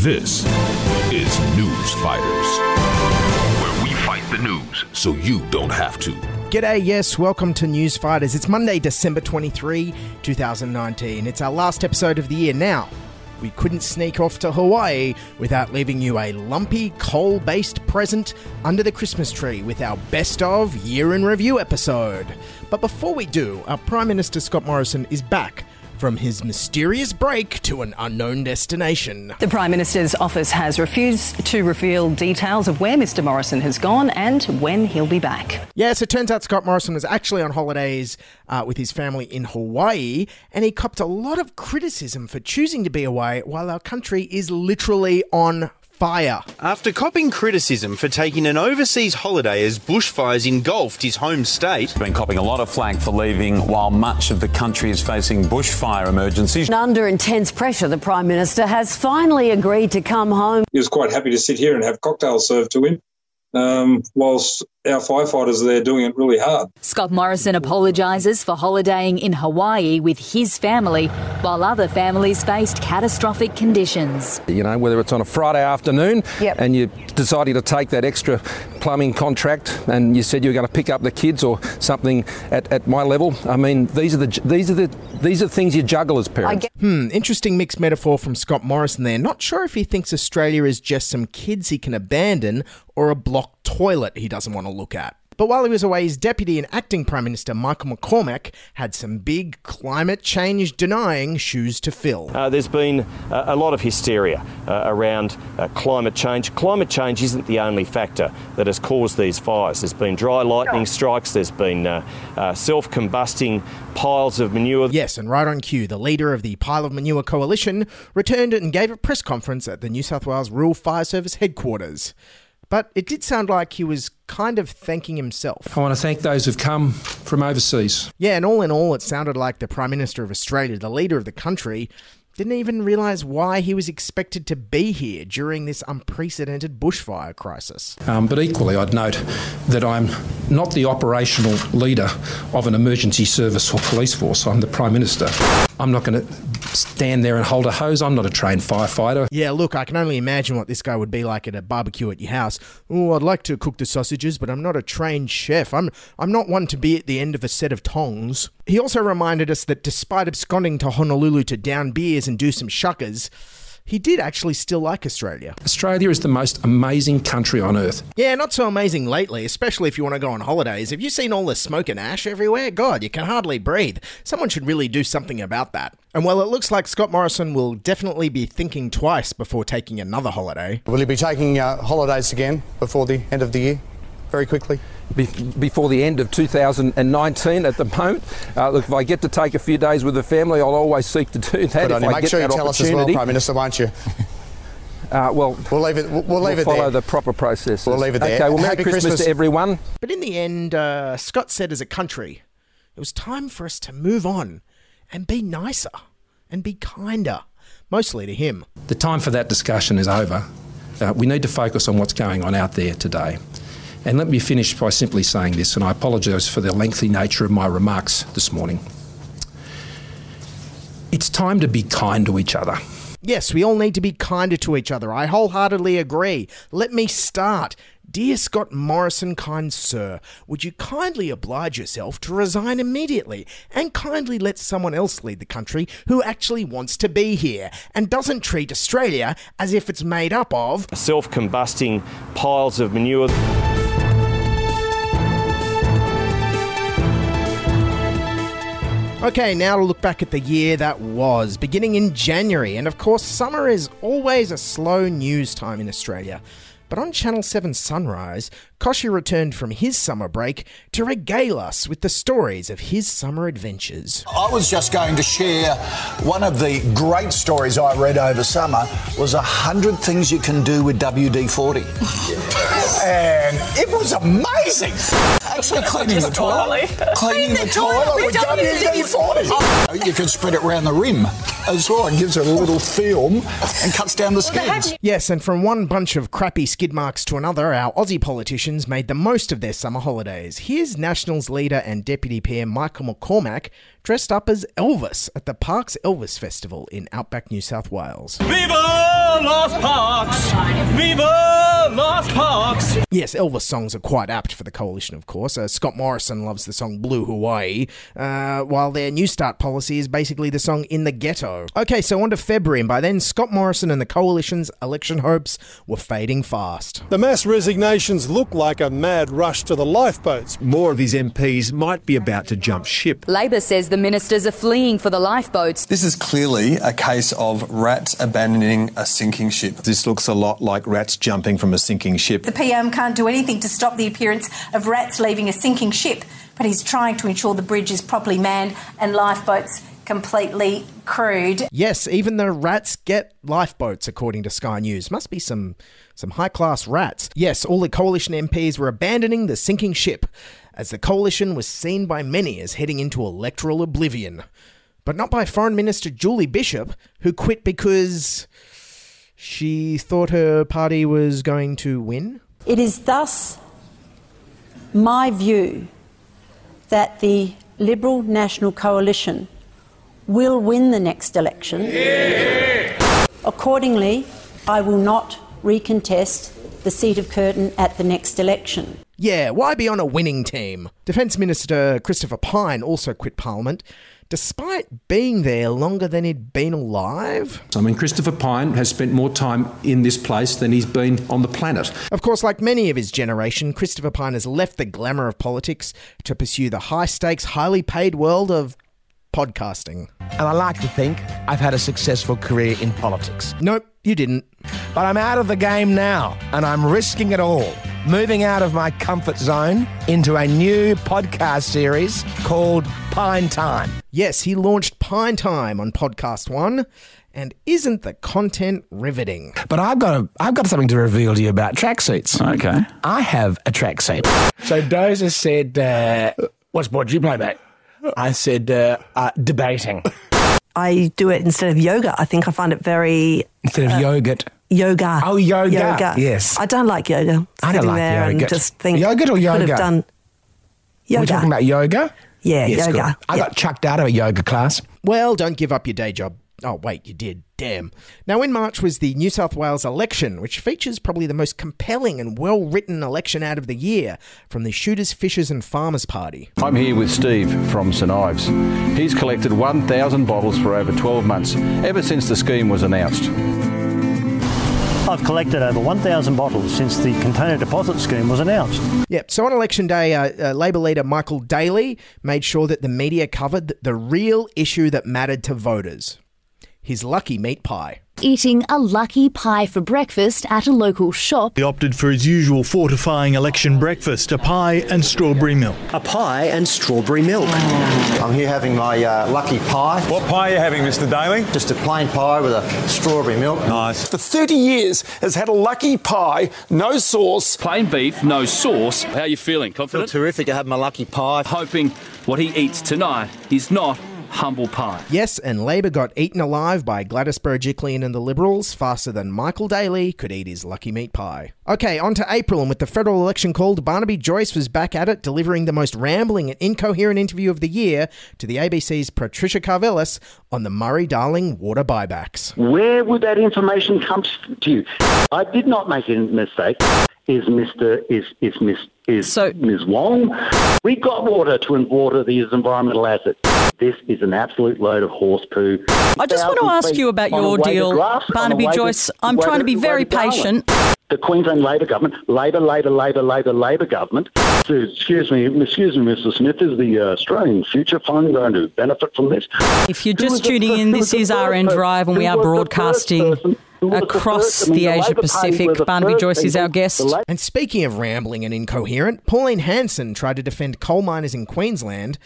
This is News Fighters, where we fight the news so you don't have to. G'day, yes, welcome to News Fighters. It's Monday, December 23, 2019. It's our last episode of the year. Now, we couldn't sneak off to Hawaii without leaving you a lumpy, coal based present under the Christmas tree with our best of year in review episode. But before we do, our Prime Minister Scott Morrison is back from his mysterious break to an unknown destination. The Prime Minister's office has refused to reveal details of where Mr Morrison has gone and when he'll be back. Yes, it turns out Scott Morrison was actually on holidays uh, with his family in Hawaii, and he copped a lot of criticism for choosing to be away while our country is literally on fire. After copping criticism for taking an overseas holiday as bushfires engulfed his home state, been copping a lot of flack for leaving while much of the country is facing bushfire emergencies. And Under intense pressure, the Prime Minister has finally agreed to come home. He was quite happy to sit here and have cocktails served to him, um, whilst our firefighters are there doing it really hard. Scott Morrison apologises for holidaying in Hawaii with his family, while other families faced catastrophic conditions. You know, whether it's on a Friday afternoon Yep. and you're deciding to take that extra plumbing contract and you said you were going to pick up the kids or something at, at my level. I mean, these are the these are the these are things you juggle as parents. Hmm, interesting mixed metaphor from Scott Morrison there. Not sure if he thinks Australia is just some kids he can abandon or a blocked toilet he doesn't want to look at. But while he was away, his deputy and acting Prime Minister Michael McCormack had some big climate change denying shoes to fill. Uh, there's been uh, a lot of hysteria uh, around uh, climate change. Climate change isn't the only factor that has caused these fires. There's been dry lightning strikes, there's been uh, uh, self combusting piles of manure. Yes, and right on cue, the leader of the Pile of Manure Coalition returned and gave a press conference at the New South Wales Rural Fire Service headquarters. But it did sound like he was kind of thanking himself. I want to thank those who've come from overseas. Yeah, and all in all, it sounded like the Prime Minister of Australia, the leader of the country, didn't even realise why he was expected to be here during this unprecedented bushfire crisis. Um, but equally, I'd note that I'm not the operational leader of an emergency service or police force. I'm the Prime Minister. I'm not going to stand there and hold a hose. I'm not a trained firefighter. Yeah, look, I can only imagine what this guy would be like at a barbecue at your house. Oh, I'd like to cook the sausages, but I'm not a trained chef. I'm I'm not one to be at the end of a set of tongs. He also reminded us that despite absconding to Honolulu to down beers and do some shuckers, he did actually still like Australia. Australia is the most amazing country on earth. Yeah, not so amazing lately, especially if you want to go on holidays. Have you seen all the smoke and ash everywhere? God, you can hardly breathe. Someone should really do something about that. And while it looks like Scott Morrison will definitely be thinking twice before taking another holiday, Will you be taking uh, holidays again before the end of the year? Very quickly. Be- before the end of 2019 at the moment. Uh, look, if I get to take a few days with the family, I'll always seek to do that. Good if on you. I Make get sure you that tell us as well. Prime Minister, won't you? Uh, well, we'll leave it. We'll, we'll leave it follow there. the proper process. We'll leave it there. Okay. Well, Merry Happy Christmas, Christmas. to everyone. But in the end, uh, Scott said as a country, it was time for us to move on and be nicer and be kinder mostly to him. The time for that discussion is over. Uh, we need to focus on what's going on out there today. And let me finish by simply saying this, and I apologise for the lengthy nature of my remarks this morning. It's time to be kind to each other. Yes, we all need to be kinder to each other. I wholeheartedly agree. Let me start. Dear Scott Morrison, kind sir, would you kindly oblige yourself to resign immediately and kindly let someone else lead the country who actually wants to be here and doesn't treat Australia as if it's made up of self combusting piles of manure. Okay, now to look back at the year that was, beginning in January. And of course, summer is always a slow news time in Australia. But on Channel 7 Sunrise, Kochie returned from his summer break to regale us with the stories of his summer adventures. I was just going to share one of the great stories I read over summer was 100 things you can do with WD-40. and it was amazing. Actually cleaning the toilet. Cleaning the toilet with WD-40. You can spread it around the rim as well. It gives it a little film and cuts down the skins. Yes, and from one bunch of crappy skid marks to another, our Aussie politicians made the most of their summer holidays. Here's Nationals leader and Deputy PM Michael McCormack dressed up as Elvis at the Parkes Elvis Festival in Outback, New South Wales. Viva Las Parkes! Viva Las Parkes! Yes, Elvis songs are quite apt for the coalition, of course. Uh, Scott Morrison loves the song Blue Hawaii, uh, while their Newstart policy is basically the song In the Ghetto. Okay, so on to February, and by then, Scott Morrison and the coalition's election hopes were fading fast. The mass resignations look like a mad rush to the lifeboats. More of his MPs might be about to jump ship. Labor says the ministers are fleeing for the lifeboats. This is clearly a case of rats abandoning a sinking ship. This looks a lot like rats jumping from a sinking ship. The PM can't do anything to stop the appearance of rats leaving a sinking ship, but he's trying to ensure the bridge is properly manned and lifeboats completely crewed. Yes, even the rats get lifeboats, according to Sky News. Must be some some high class rats. Yes, all the coalition MPs were abandoning the sinking ship, as the coalition was seen by many as heading into electoral oblivion. But not by Foreign Minister Julie Bishop, who quit because she thought her party was going to win. It is thus my view that the Liberal National Coalition will win the next election. Accordingly, I will not recontest the seat of Curtin at the next election. Yeah, why be on a winning team? Defence Minister Christopher Pyne also quit Parliament, despite being there longer than he'd been alive. I mean, Christopher Pyne has spent more time in this place than he's been on the planet. Of course, like many of his generation, Christopher Pyne has left the glamour of politics to pursue the high stakes, highly paid world of podcasting. And I like to think I've had a successful career in politics. Nope, you didn't. But I'm out of the game now, and I'm risking it all. Moving out of my comfort zone into a new podcast series called Pyne Time. Yes, he launched Pyne Time on Podcast One. And isn't the content riveting? But I've got a, I've got something to reveal to you about tracksuits. Okay. I have a tracksuit. So Dozer said, uh, "What sport do you play, mate?" I said, uh, uh, "Debating." I do it instead of yoga. I think I find it very instead of uh, yogurt. Yoga. Oh, yoga. Yoga. Yes. I don't like yoga. I don't Sitting like there yoga. And just think Yogurt or Could yoga? have done yoga. We're talking about yoga. Yeah, yes, yoga. good. I got chucked out of a yoga class. Well, don't give up your day job. Oh, wait, you did. Damn. Now, in March was the New South Wales election, which features probably the most compelling and well written election ad of the year from the Shooters, Fishers, and Farmers Party. I'm here with Steve from St Ives. He's collected 1,000 bottles for over 12 months, ever since the scheme was announced. I've collected over 1,000 bottles since the container deposit scheme was announced. Yep. So on election day, uh, uh, Labor leader Michael Daley made sure that the media covered the real issue that mattered to voters his lucky meat pie. Eating a lucky pie for breakfast at a local shop. He opted for his usual fortifying election breakfast, a pie and strawberry milk. A pie and strawberry milk. I'm here having my uh, lucky pie. What pie are you having, Mr. Daley? Just a plain pie with a strawberry milk. Nice. For 30 years has had a lucky pie, no sauce. Plain beef, no sauce. How are you feeling? Confident? Feel terrific to have my lucky pie. Hoping what he eats tonight is not humble pie. Yes, and Labor got eaten alive by Gladys Berejiklian and the Liberals faster than Michael Daley could eat his lucky meat pie. Okay, on to April, and with the federal election called, Barnaby Joyce was back at it, delivering the most rambling and incoherent interview of the year to the ABC's Patricia Karvelas on the Murray-Darling water buybacks. Where would that information come to you? I did not make a mistake. Is Mr. is is Miss is so, Ms. Wong? We got water to water these environmental assets. This is an absolute load of horse poo. I just want to ask you about your deal, grass, Barnaby Joyce. I'm trying to be very patient. The Queensland Labor government, Labor, Labor, Labor, Labor, Labor government. Excuse me, excuse me, Mr. Smith. Is the uh, Australian Future Fund going to benefit from this? If you're just tuning in, this is RN Drive, and we are broadcasting across the, I mean, the Asia Pacific. Barnaby Joyce is our guest. And speaking of rambling and incoherent, Pauline Hanson tried to defend coal miners in Queensland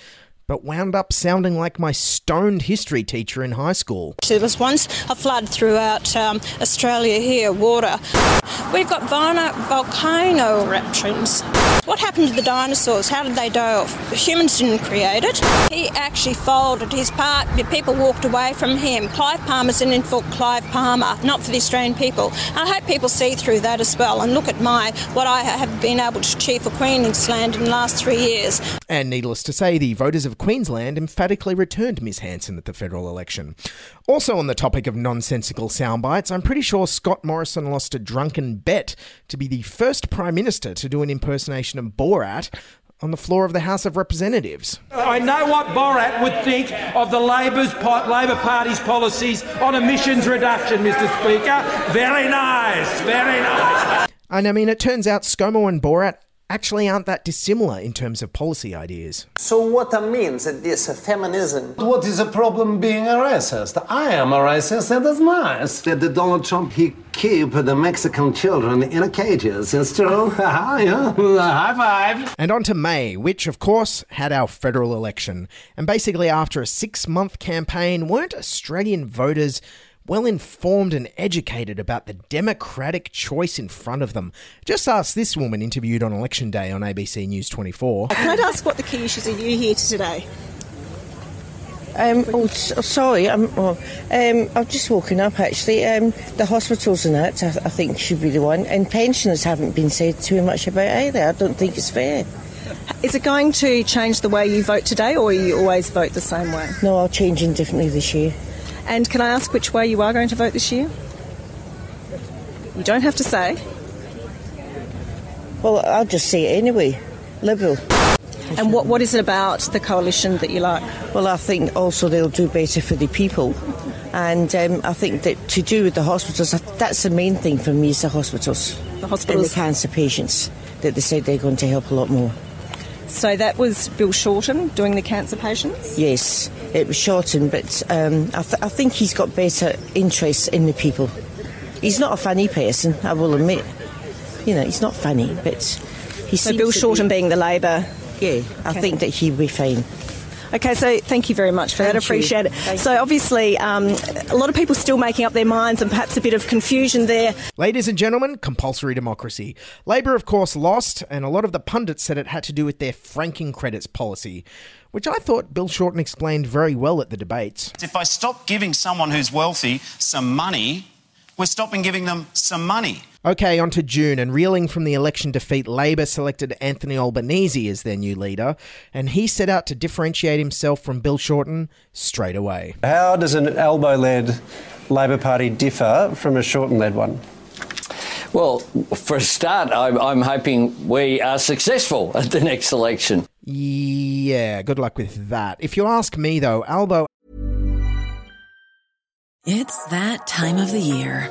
but wound up sounding like my stoned history teacher in high school. There was once a flood throughout um, Australia here, water. We've got volcano eruptions. What happened to the dinosaurs? How did they die off? Humans didn't create it. He actually folded his part. People walked away from him. Clive Palmer's in for Clive Palmer, not for the Australian people. I hope people see through that as well and look at my what I have been able to achieve for Queensland in the last three years. And needless to say, the voters of Queensland emphatically returned Miss Hanson at the federal election. Also, on the topic of nonsensical soundbites, I'm pretty sure Scott Morrison lost a drunken bet to be the first Prime Minister to do an impersonation of Borat on the floor of the House of Representatives. I know what Borat would think of the Labor's Labor Party's policies on emissions reduction, Mr. Speaker. Very nice, very nice. And I mean, it turns out ScoMo and Borat actually aren't that dissimilar in terms of policy ideas. So what that means is this feminism. What is the problem being a racist? I am a racist, that is nice. That the Donald Trump, he keep the Mexican children in a cages. It's true. yeah. High five. And on to May, which of course had our federal election. And basically after a six month campaign, weren't Australian voters well informed and educated about the democratic choice in front of them. Just ask this woman interviewed on election day on ABC News 24. Can I ask what the key issues are you here to today? Um, oh, sorry, I'm, oh, um, I'm just walking up actually. Um, the hospitals and that, I, I, think, should be the one. And pensioners haven't been said too much about either. I don't think it's fair. Is it going to change the way you vote today, or you always vote the same way? No, I'll change indifferently this year. And can I ask which way you are going to vote this year? You don't have to say. Well, I'll just say it anyway. Liberal. And what, what is it about the coalition that you like? Well, I think also they'll do better for the people. And um, I think that to do with the hospitals, that's the main thing for me is the hospitals. The hospitals? And the cancer patients, that they said they're going to help a lot more. So that was Bill Shorten doing the cancer patients? Yes, it was shortened, but um, I, th- I think he's got better interests in the people. He's not a funny person, I will admit. You know, he's not funny, but he So Bill Shorten be, being the Labor? Yeah, I okay. think that he'll be fine. Okay, so thank you very much for thank that. Appreciate you. it. Thank so, obviously, um, a lot of people still making up their minds and perhaps a bit of confusion there. Ladies and gentlemen, compulsory democracy. Labor, of course, lost, and a lot of the pundits said it had to do with their franking credits policy, which I thought Bill Shorten explained very well at the debates. If I stop giving someone who's wealthy some money, we're stopping giving them some money. Okay, on to June, and reeling from the election defeat, Labor selected Anthony Albanese as their new leader, and he set out to differentiate himself from Bill Shorten straight away. How does an Albo led Labor Party differ from a Shorten led one? Well, for a start, I'm, I'm hoping we are successful at the next election. Yeah, good luck with that. If you ask me, though, Albo. It's that time of the year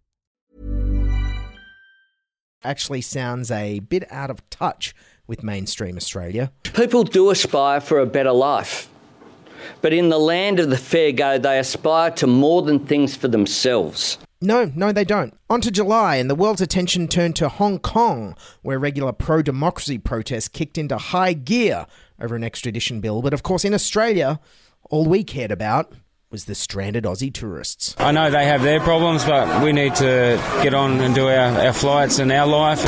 Actually sounds a bit out of touch with mainstream Australia. People do aspire for a better life. But in the land of the fair go, they aspire to more than things for themselves. No, no, they don't. On to July, and the world's attention turned to Hong Kong, where regular pro democracy protests kicked into high gear over an extradition bill. But of course, in Australia, all we cared about was the stranded Aussie tourists. I know they have their problems, but we need to get on and do our, our flights and our life.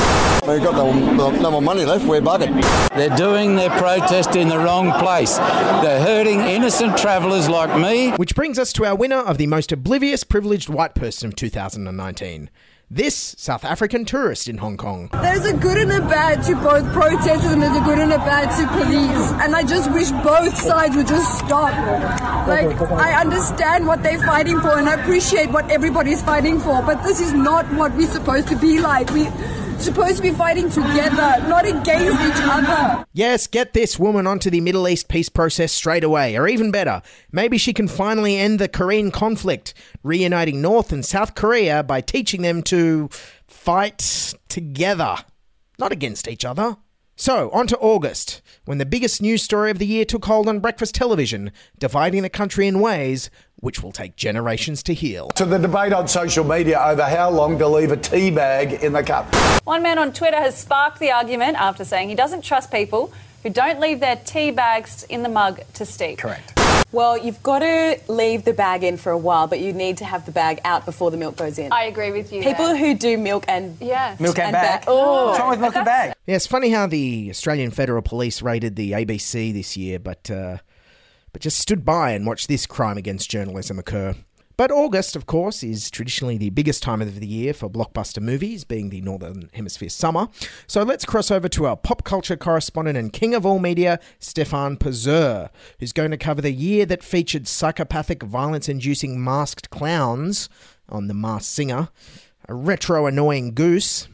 We've got no, no more money left, we're buggered. They're doing their protest in the wrong place. They're hurting innocent travellers like me. Which brings us to our winner of the most oblivious privileged white person of 2019. This South African tourist in Hong Kong. There's a good and a bad to both protesters and there's a good and a bad to police. And I just wish both sides would just stop. Like, I understand what they're fighting for and I appreciate what everybody's fighting for, but this is not what we're supposed to be like. We supposed to be fighting together, not against each other. Yes, get this woman onto the Middle East peace process straight away, or even better, maybe she can finally end the Korean conflict, reuniting North and South Korea by teaching them to fight together, not against each other. So, on to August, when the biggest news story of the year took hold on breakfast television, dividing the country in ways which will take generations to heal. To the debate on social media over how long to leave a tea bag in the cup. One man on Twitter has sparked the argument after saying he doesn't trust people who don't leave their tea bags in the mug to steep. Correct. Well, you've got to leave the bag in for a while, but you need to have the bag out before the milk goes in. I agree with you. People there. who do milk and yeah, milk and, and bag. bag. Oh, what's wrong with milk and bag? Yeah, it's funny how the Australian Federal Police raided the ABC this year, but uh, but just stood by and watched this crime against journalism occur. But August, of course, is traditionally the biggest time of the year for blockbuster movies, being the Northern Hemisphere summer. So let's cross over to our pop culture correspondent and king of all media, Stefan Pazur, who's going to cover the year that featured psychopathic, violence inducing masked clowns on The Masked Singer, a retro annoying goose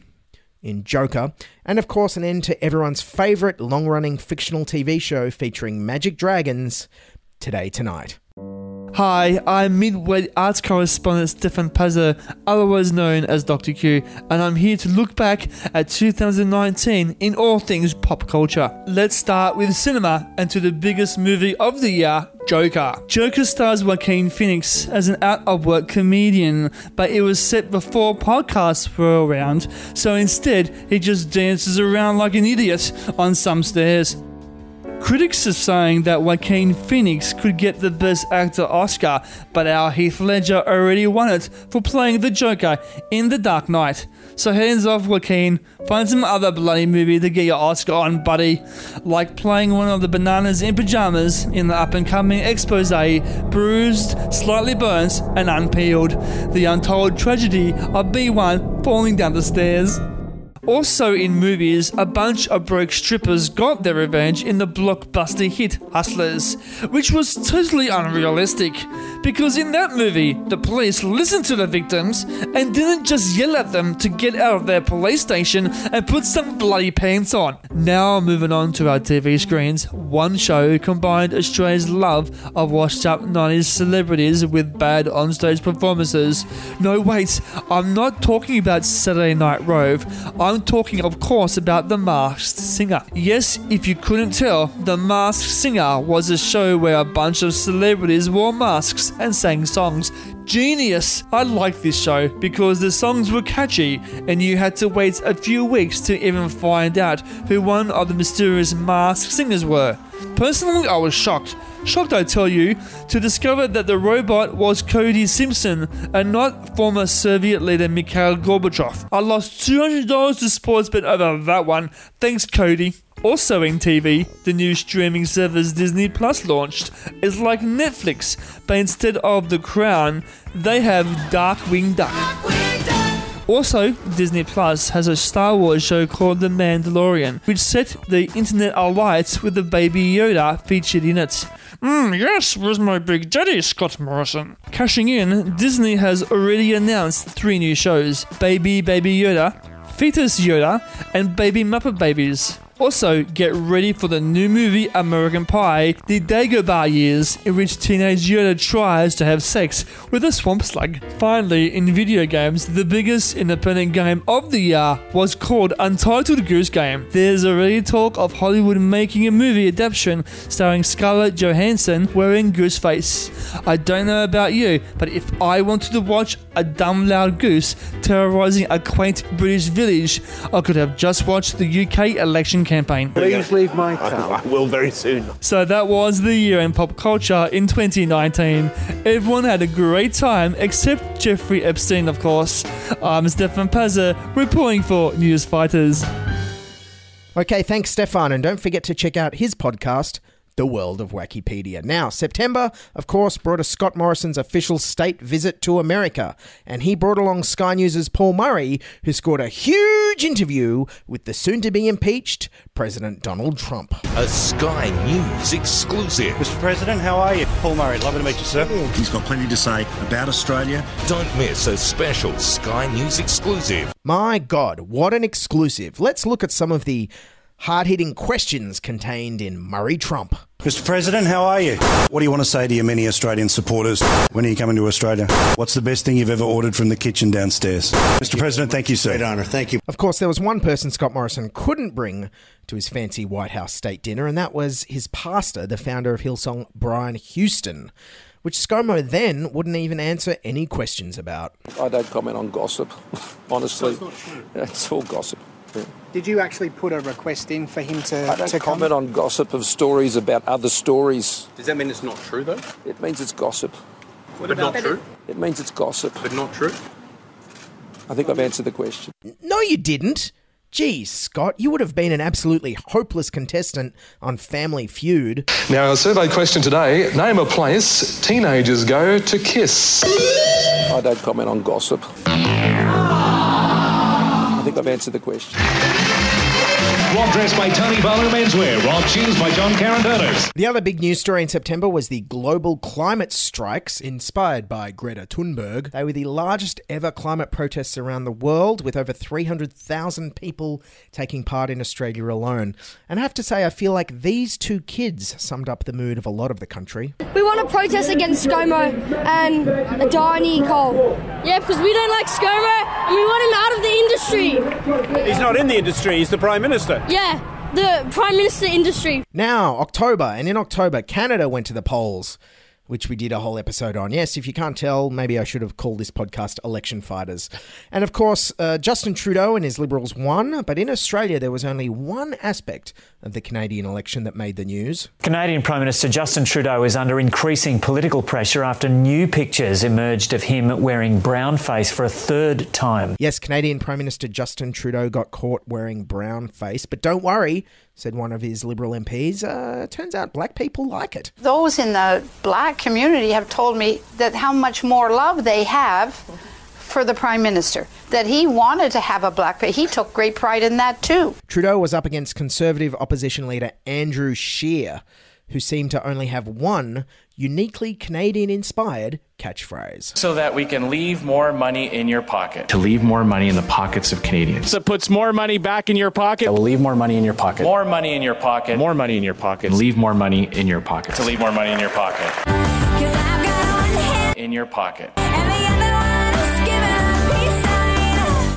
in Joker, and of course, an end to everyone's favourite long running fictional TV show featuring magic dragons, Today Tonight. Hi, I'm Midway arts correspondent Stefan Pazur, otherwise known as Dr. Q, and I'm here to look back at 2019 in all things pop culture. Let's start with cinema and to the biggest movie of the year, Joker. Joker stars Joaquin Phoenix as an out of work comedian, but it was set before podcasts were around, so instead he just dances around like an idiot on some stairs. Critics are saying that Joaquin Phoenix could get the Best Actor Oscar, but our Heath Ledger already won it for playing the Joker in The Dark Knight. So hands off, Joaquin. Find some other bloody movie to get your Oscar on, buddy. Like playing one of the bananas in pajamas in the up and coming expose, bruised, slightly burnt, and unpeeled. The untold tragedy of B1 falling down the stairs. Also in movies, a bunch of broke strippers got their revenge in the blockbuster hit Hustlers, which was totally unrealistic. Because in that movie, the police listened to the victims and didn't just yell at them to get out of their police station and put some bloody pants on. Now, moving on to our TV screens, one show combined Australia's love of washed up 90s celebrities with bad onstage performances. No, wait, I'm not talking about Saturday Night Rove. I'm talking, of course, about The Masked Singer. Yes, if you couldn't tell, The Masked Singer was a show where a bunch of celebrities wore masks and sang songs. Genius! I like this show because the songs were catchy and you had to wait a few weeks to even find out who one of the mysterious masked singers were. Personally, I was shocked. Shocked, I tell you, to discover that the robot was Cody Simpson and not former Soviet leader Mikhail Gorbachev. I lost $200 to Sportsbet over that one. Thanks, Cody. Also in TV, the new streaming service Disney Plus launched is like Netflix, but instead of The Crown, they have Darkwing Duck. Also, Disney Plus has a Star Wars show called The Mandalorian, which set the internet alight with the Baby Yoda featured in it. Mmm, yes, where's my big daddy, Scott Morrison? Cashing in, Disney has already announced three new shows Baby Baby Yoda, Fetus Yoda, and Baby Muppet Babies. Also, get ready for the new movie American Pie, the Dagobah years, in which teenage Yoda tries to have sex with a swamp slug. Finally, in video games, the biggest independent game of the year was called Untitled Goose Game. There's already talk of Hollywood making a movie adaptation starring Scarlett Johansson wearing goose face. I don't know about you, but if I wanted to watch a dumb loud goose terrorizing a quaint British village, I could have just watched the UK election campaign. Please leave my town. I will very soon. So that was the year in pop culture in 2019. Everyone had a great time except Jeffrey Epstein, of course. I'm Stefan Pazur, reporting for News Fighters. Okay, thanks, Stefan. And don't forget to check out his podcast, The World of Wackypedia. Now, September, of course, brought us Scott Morrison's official state visit to America. And he brought along Sky News' Paul Murray, who scored a huge interview with the soon to be impeached President Donald Trump. A Sky News exclusive. Mr. President, how are you? Paul Murray, lovely to meet you, sir. Oh, he's got plenty to say about Australia. Don't miss a special Sky News exclusive. My God, what an exclusive. Let's look at some of the hard hitting questions contained in Murray Trump. Mr. President, how are you? What do you want to say to your many Australian supporters? When are you coming to Australia? What's the best thing you've ever ordered from the kitchen downstairs? Mr. President, thank you, sir. Great honour. Thank you. Of course, there was one person Scott Morrison couldn't bring to his fancy White House state dinner, and that was his pastor, the founder of Hillsong, Brian Houston, which ScoMo then wouldn't even answer any questions about. I don't comment on gossip, honestly. It's all gossip. Yeah. Did you actually put a request in for him to, I don't to comment on gossip of stories about other stories. Does that mean it's not true, though? It means it's gossip. but not true? It means it's gossip. But not true? I think I've answered the question. No, you didn't. Geez, Scott, you would have been an absolutely hopeless contestant on Family Feud. Now, a survey question today name a place teenagers go to kiss. I don't comment on gossip. Ah. I think I've answered the question. Rob dressed by Tony Barlow Menswear. Rob shoes by John Karen Turners. The other big news story in September was the global climate strikes inspired by Greta Thunberg. They were the largest ever climate protests around the world, with over 300,000 people taking part in Australia alone. And I have to say, I feel like these two kids summed up the mood of a lot of the country. We want to protest against ScoMo and Adani coal. Yeah, because we don't like ScoMo and we want him out of the industry. He's not in the industry, he's the Prime Minister. Yeah, the Prime Minister industry. Now, October, and in October, Canada went to the polls, which we did a whole episode on. Yes, if you can't tell, maybe I should have called this podcast Election Fighters. And of course, uh, Justin Trudeau and his Liberals won, but in Australia, there was only one aspect of the Canadian election that made the news. Canadian Prime Minister Justin Trudeau is under increasing political pressure after new pictures emerged of him wearing brown face for a third time. Yes, Canadian Prime Minister Justin Trudeau got caught wearing brown face, but don't worry, said one of his Liberal MPs. Uh, turns out black people like it. Those in the black community have told me that how much more love they have for the Prime Minister, that he wanted to have a black. He took great pride in that too. Trudeau was up against Conservative opposition leader Andrew Scheer, who seem to only have one uniquely Canadian inspired catchphrase. So that we can leave more money in your pocket. To leave more money in the pockets of Canadians. So puts more money back in your pocket. That will leave more money in your pocket. More money in your pocket. More money in your pocket. Leave more money in your pocket. To leave more money in your pocket. In your pocket.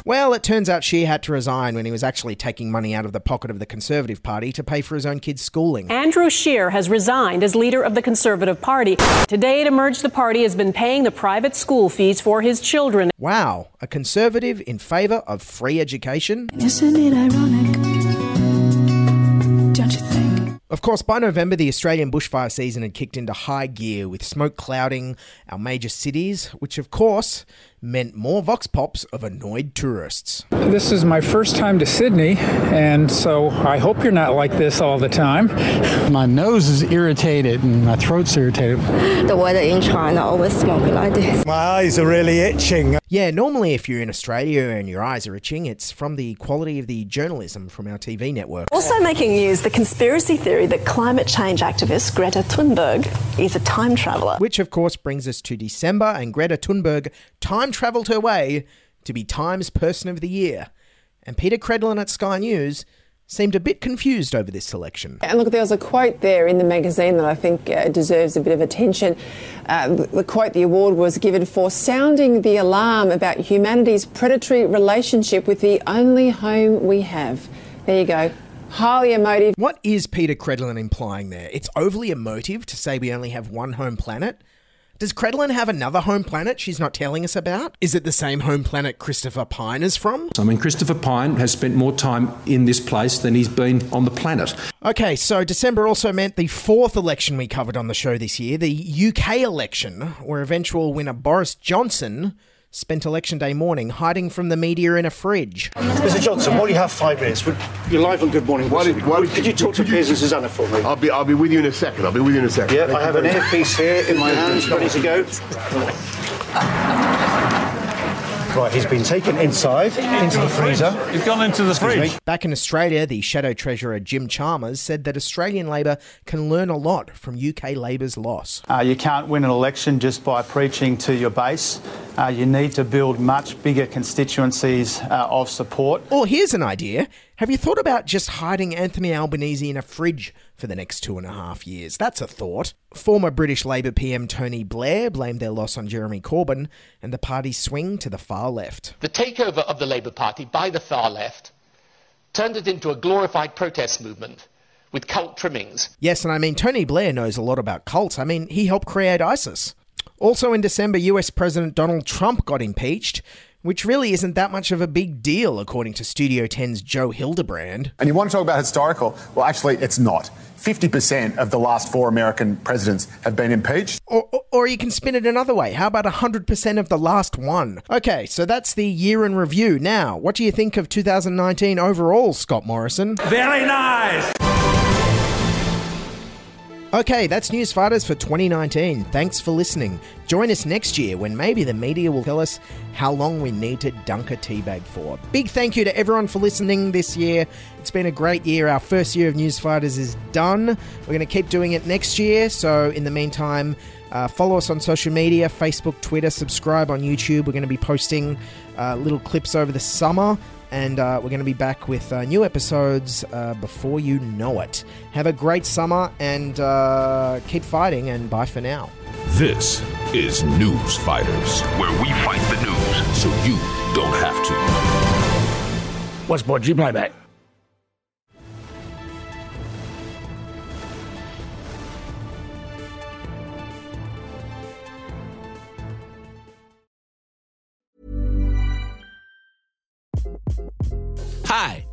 Well, it turns out Scheer had to resign when he was actually taking money out of the pocket of the Conservative Party to pay for his own kids' schooling. Andrew Scheer has resigned as leader of the Conservative Party. Today it emerged the party has been paying the private school fees for his children. Wow, a Conservative in favour of free education? Isn't it ironic? Don't you think? Of course, by November, the Australian bushfire season had kicked into high gear with smoke clouding our major cities, which of course meant more vox pops of annoyed tourists. This is my first time to Sydney, and so I hope you're not like this all the time. My nose is irritated and my throat's irritated. The weather in China always smoky like this. My eyes are really itching. Yeah, normally if you're in Australia and your eyes are itching, it's from the quality of the journalism from our TV network. Also making news, the conspiracy theory that climate change activist Greta Thunberg is a time traveller. Which of course brings us to December and Greta Thunberg time travelled her way to be Times Person of the Year. And Peta Credlin at Sky News seemed a bit confused over this selection. And look, there was a quote there in the magazine that I think uh, deserves a bit of attention. Uh, the, the quote, the award was given for sounding the alarm about humanity's predatory relationship with the only home we have. There you go. Highly emotive. What is Peta Credlin implying there? It's overly emotive to say we only have one home planet. Does Credlin have another home planet she's not telling us about? Is it the same home planet Christopher Pyne is from? I mean, Christopher Pyne has spent more time in this place than he's been on the planet. Okay, so December also meant the fourth election we covered on the show this year, the UK election, where eventual winner Boris Johnson spent election day morning hiding from the media in a fridge. Mr. Johnson, while you have five minutes, would, you're live on Good Morning. Why did, why could you talk to Piers and Susanna for me? I'll be, I'll be with you in a second. I'll be with you in a second. Yeah, I have an earpiece here in my hands, ready to go. Right, he's been taken inside, into the freezer. He's gone into the fridge. Back in Australia, the Shadow Treasurer Jim Chalmers said that Australian Labor can learn a lot from UK Labor's loss. Uh, you can't win an election just by preaching to your base. Uh, you need to build much bigger constituencies uh, of support. Or here's an idea. Have you thought about just hiding Anthony Albanese in a fridge for the next two and a half years? That's a thought. Former British Labour PM Tony Blair blamed their loss on Jeremy Corbyn and the party's swing to the far left. The takeover of the Labour Party by the far left turned it into a glorified protest movement with cult trimmings. Yes, and I mean, Tony Blair knows a lot about cults. I mean, he helped create ISIS. Also in December, US President Donald Trump got impeached, which really isn't that much of a big deal, according to Studio 10's Joe Hildebrand. And you want to talk about historical? Well, actually, it's not. 50% of the last four American presidents have been impeached. Or, or, or you can spin it another way. How about 100% of the last one? Okay, so that's the year in review. Now, what do you think of 2019 overall, Scott Morrison? Very nice! Okay, that's News Fighters for 2019. Thanks for listening. Join us next year when maybe the media will tell us how long we need to dunk a teabag for. Big thank you to everyone for listening this year. It's been a great year. Our first year of News Fighters is done. We're going to keep doing it next year. So, in the meantime, uh, follow us on social media Facebook, Twitter, subscribe on YouTube. We're going to be posting uh, little clips over the summer and uh, we're going to be back with uh, new episodes uh, before you know it. Have a great summer and uh, keep fighting, and bye for now. This is News Fighters, where we fight the news so you don't have to. What's more, G playback? Hi,